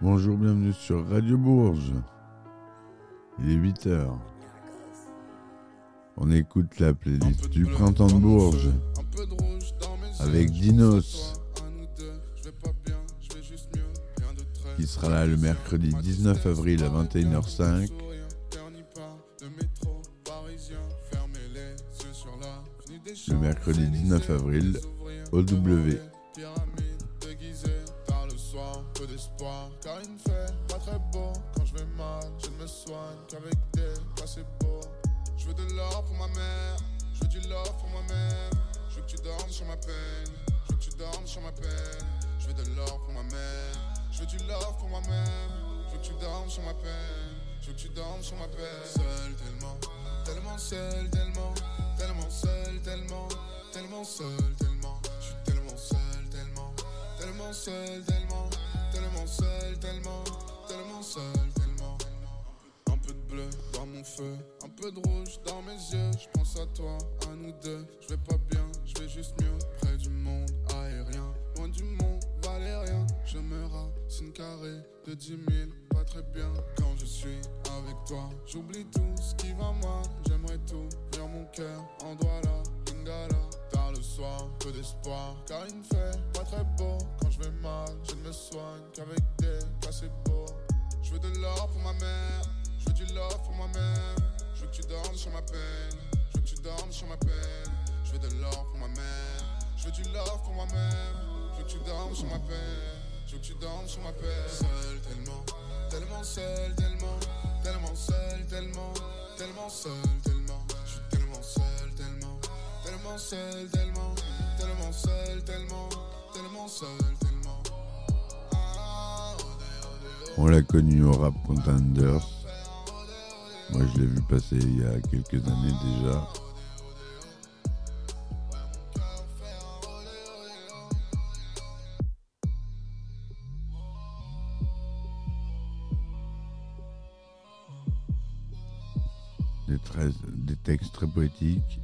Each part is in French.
Bonjour, bienvenue sur Radio Bourges. Il est 8 heures. On écoute la playlist du printemps de Bourges avec Dinos qui sera là le mercredi 19 avril à 21h05. Le mercredi 19 avril au qu'avec des placebos je veux de l'or pour ma mère je veux du love pour moi-même. Je veux que tu dormes sur ma peine je veux que tu dormes sur ma peine. Je veux de l'or pour ma mère je veux du love pour moi-même. Je veux que tu dormes sur ma peine je veux que tu dormes sur ma peine. Seul tellement tellement seul tellement tellement seul tellement tellement seul tellement. Je suis tellement seul tellement tellement seul tellement tellement seul, tellement, tellement seul, dans mon feu, un peu de rouge dans mes yeux. Je pense à toi, à nous deux. Je vais pas bien, je vais juste mieux. Près du monde aérien, loin du monde valérien. Je me une carré de 10 000, pas très bien. Quand je suis avec toi, j'oublie tout ce qui va mal. J'aimerais tout, vers mon cœur en doigt là, lingala le soir, peu d'espoir, car il ne fait pas très beau. Quand je vais mal, je ne me soigne qu'avec des placebos. Je veux de l'or pour ma mère, je veux du love pour moi-même. Je veux que tu dormes sur ma peine, je veux que tu dormes sur ma peine. Je veux de l'or pour ma mère, je veux du love pour moi-même. Je veux que tu dormes sur ma peine, je veux que tu dormes sur ma peine. Seul tellement, tellement seul, tellement, tellement seul, tellement, tellement seul, tellement. Je suis tellement seul, tellement. Tellement seul, tellement, tellement seul, tellement, tellement seul, tellement. On l'a connu au Rap Contenders. Moi, je l'ai vu passer il y a quelques années déjà. Des, très, des textes très poétiques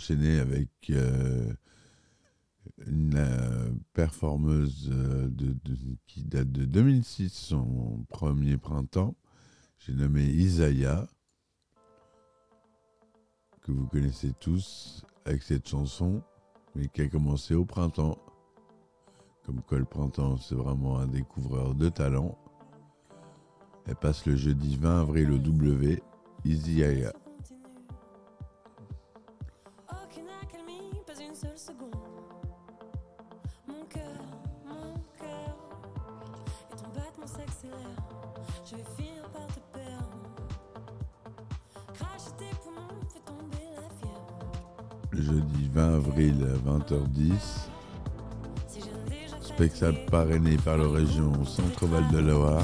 Enchaîner avec euh, une performeuse euh, de, qui date de 2006, son premier printemps. J'ai nommé Isaiah, que vous connaissez tous avec cette chanson, mais qui a commencé au printemps. Comme quoi le printemps, c'est vraiment un découvreur de talent. Elle passe le jeudi 20 avril au W, Isaiah. Jeudi 20 avril à 20h10. Spectacle parrainé par la région Centre-Val de Loire.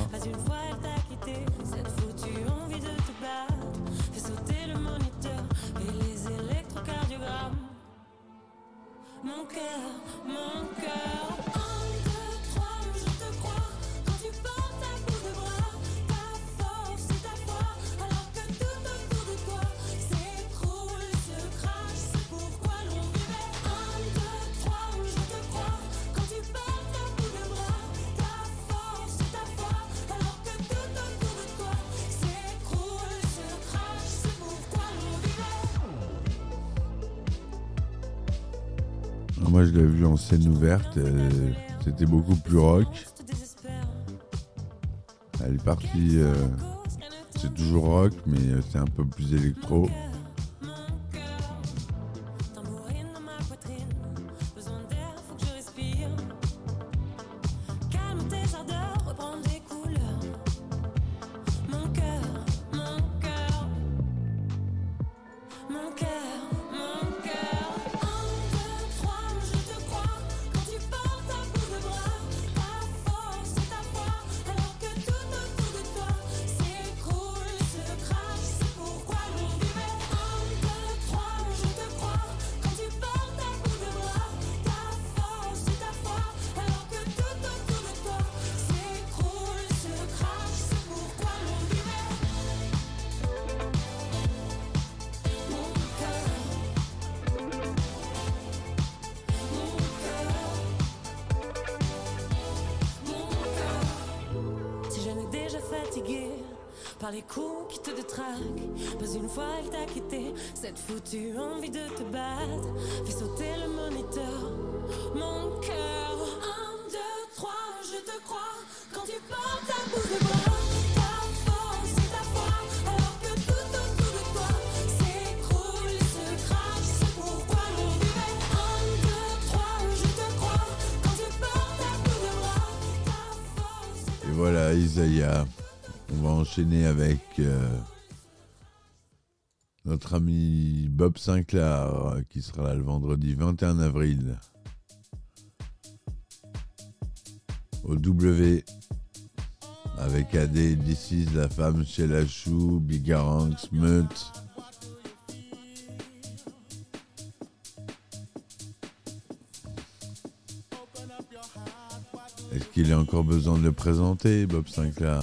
Moi, je l'ai vu en scène ouverte. Euh, c'était beaucoup plus rock. Elle est partie. Euh, c'est toujours rock, mais euh, c'est un peu plus électro. Par les coups qui te détraquent. Pas une fois elle t'a quitté, cette foutue envie de te battre. Fais sauter le moniteur, mon cœur. Un, deux, trois, je te crois quand tu portes ta bout de bras. voilà, Isaiah. Enchaîner avec euh, notre ami Bob Sinclair qui sera là le vendredi 21 avril au W avec AD, This La Femme, chez la Chou, Bigarang, Smut. Il a encore besoin de le présenter, Bob Sinclair?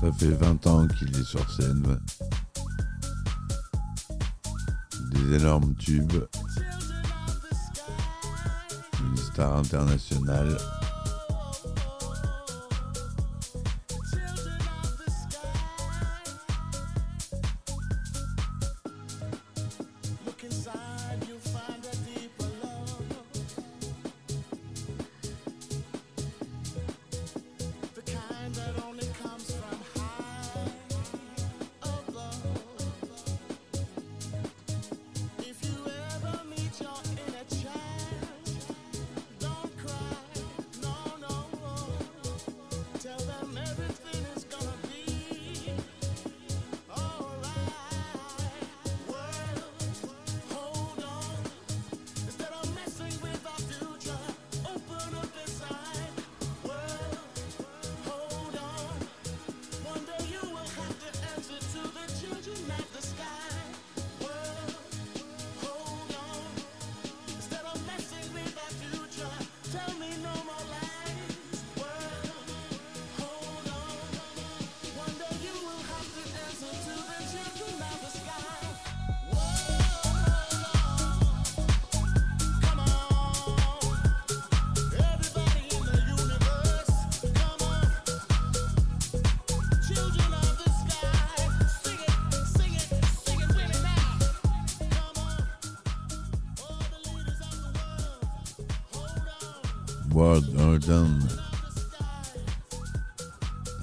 Ça fait 20 ans qu'il est sur scène. Des énormes tubes. Une star internationale. everything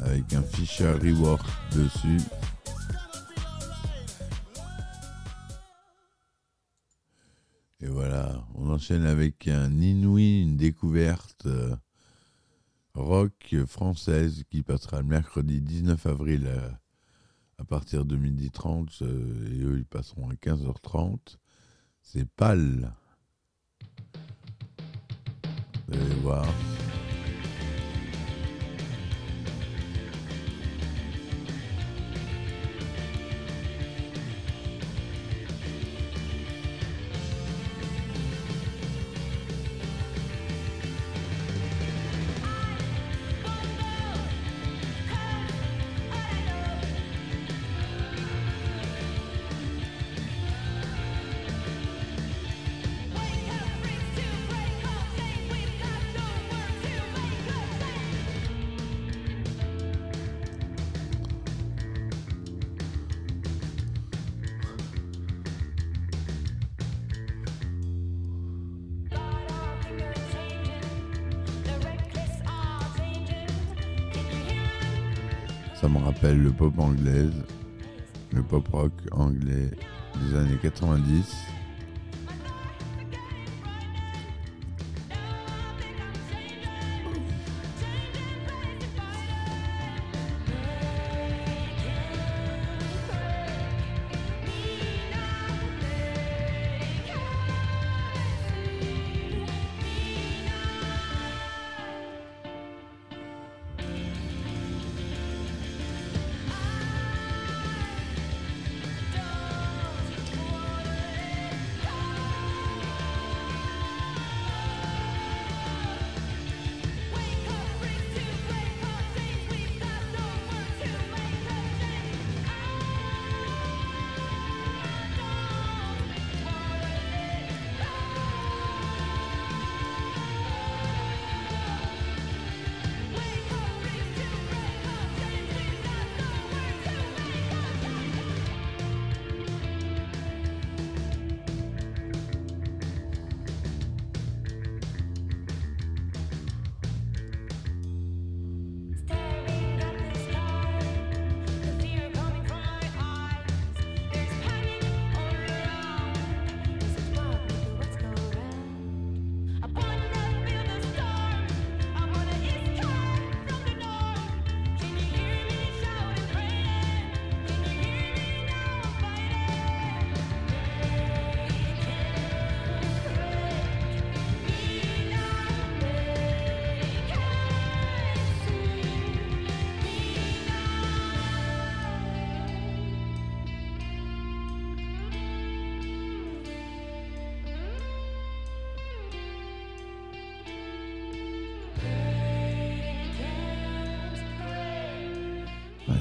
avec un Fisher Rework dessus. Et voilà, on enchaîne avec un Inouï, une découverte euh, rock française qui passera le mercredi 19 avril à, partir de 12h30 euh, et eux ils passeront à 15h30. C'est Pâle. Vous allez voir. Le pop anglaise, le pop rock anglais des années 90.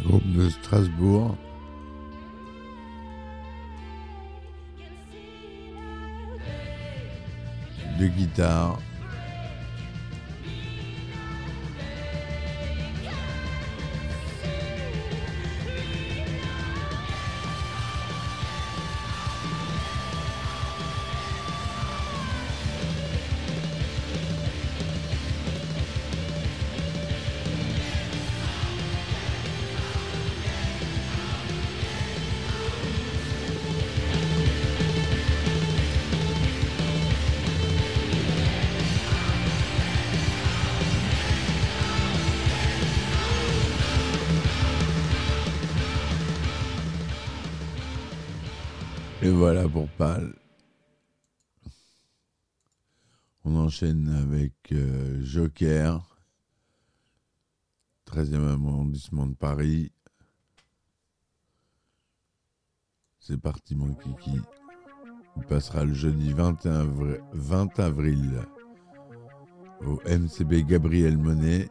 Groupe de Strasbourg. De guitare. Et voilà pour Pâle. On enchaîne avec euh, Joker, 13e arrondissement de Paris. C'est parti mon kiki. Il passera le jeudi 21 avri- 20 avril au MCB Gabriel Monet.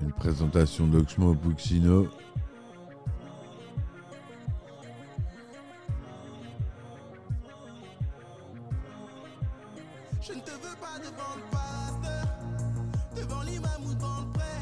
Une présentation d'Oxmo Puccino. Je ne te veux pas devant le pasteur, devant l'imam ou devant le prêtre.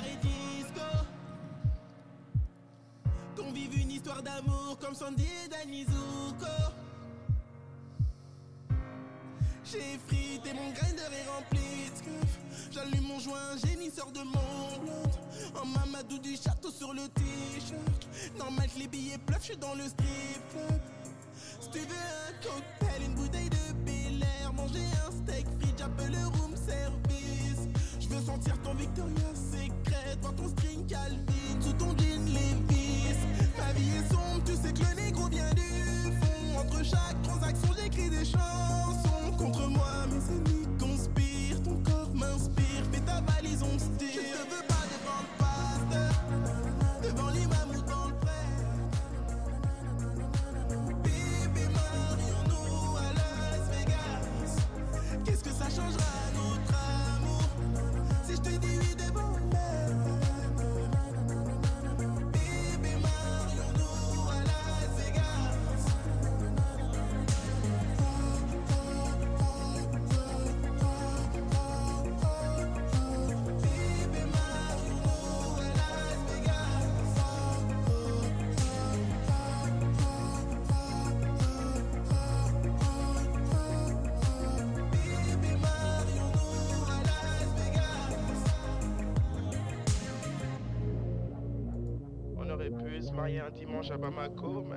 Soirée disco. Qu'on vive une histoire d'amour comme Sandy et Danny Zuko. J'ai frité mon grinder est rempli. J'allume mon joint, génie sort de mon. En mamadou du château sur le t-shirt. Normal que les billets pleuvent, je suis dans le strip. Si tu veux un cocktail, une bouteille de Bel Air, manger un steak frites, j'appelle le room service. Je veux sentir ton Victoria's Voir ton string Calvin sous ton jean Levi's. Ma vie est sombre, tu sais que le négro vient du fond. Entre chaque transaction, j'écris des chansons. Contre moi, mes ennemis un dimanche à Bamako, mais.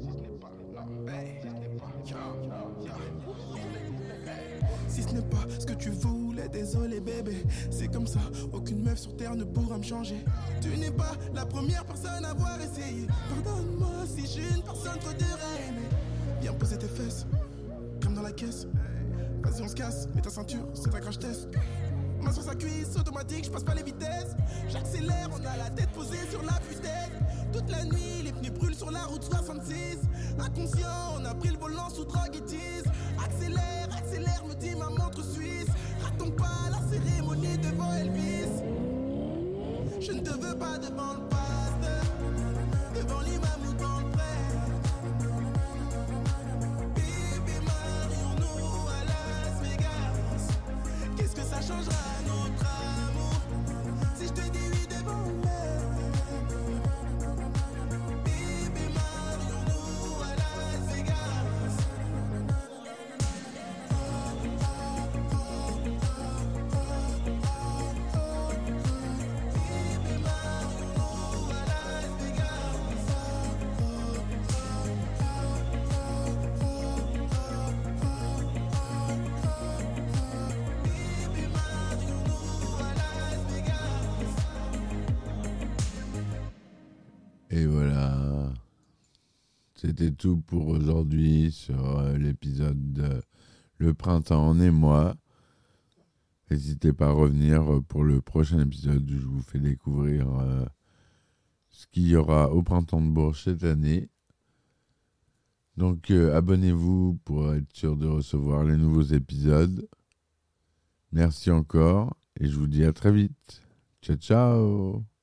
Si ce n'est pas. Si ce n'est pas. Si ce n'est pas ce que tu voulais, désolé bébé. C'est comme ça, aucune meuf sur terre ne pourra me changer. Tu n'es pas la première personne à avoir essayé. Pardonne-moi si j'ai une personne trop aimer. Viens poser tes fesses, comme dans la caisse. Vas-y, on se casse, mets ta ceinture, c'est un crash test. Sur sa cuisse, automatique, je passe pas les vitesses. J'accélère, on a la tête posée sur la tête Toute la nuit, les pneus brûlent sur la route 66. Inconscient, on a pris le volant sous drogue et tease. Accélère, accélère, me dit ma montre suisse. Ratons pas la cérémonie devant Elvis. Je ne te veux pas devant le pasteur, devant l'imam Et voilà. C'était tout pour aujourd'hui sur euh, l'épisode de Le printemps en moi. N'hésitez pas à revenir pour le prochain épisode où je vous fais découvrir euh, ce qu'il y aura au printemps de Bourges cette année. Donc euh, abonnez-vous pour être sûr de recevoir les nouveaux épisodes. Merci encore et je vous dis à très vite. Ciao ciao